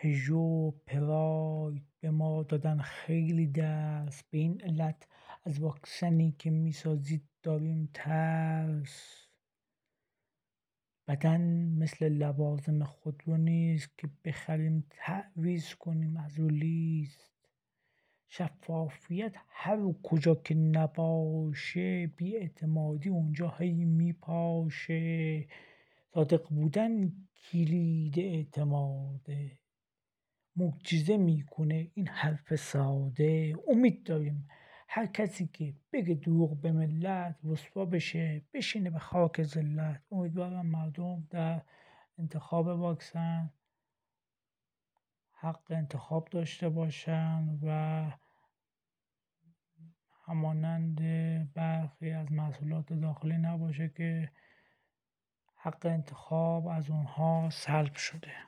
پژو پراید به ما دادن خیلی درس به این علت از واکسنی که می‌سازید داریم ترس. بدن مثل لوازم خودرو نیست که بخریم تعویض کنیم از رو لیست. شفافیت هر کجا که نباشه بی اعتمادی اونجا هی میپاشه. صادق بودن کلید اعتماده. معجزه می‌کنه. این حرف ساده. امید داریم هر کسی که بگه دروغ به ملت رسوا بشه بشینه به خاک ذلت. امیدوارم مردم در انتخاب واکسن حق انتخاب داشته باشن و همانند برخی از محصولات داخلی نباشه که حق انتخاب از اونها سلب شده.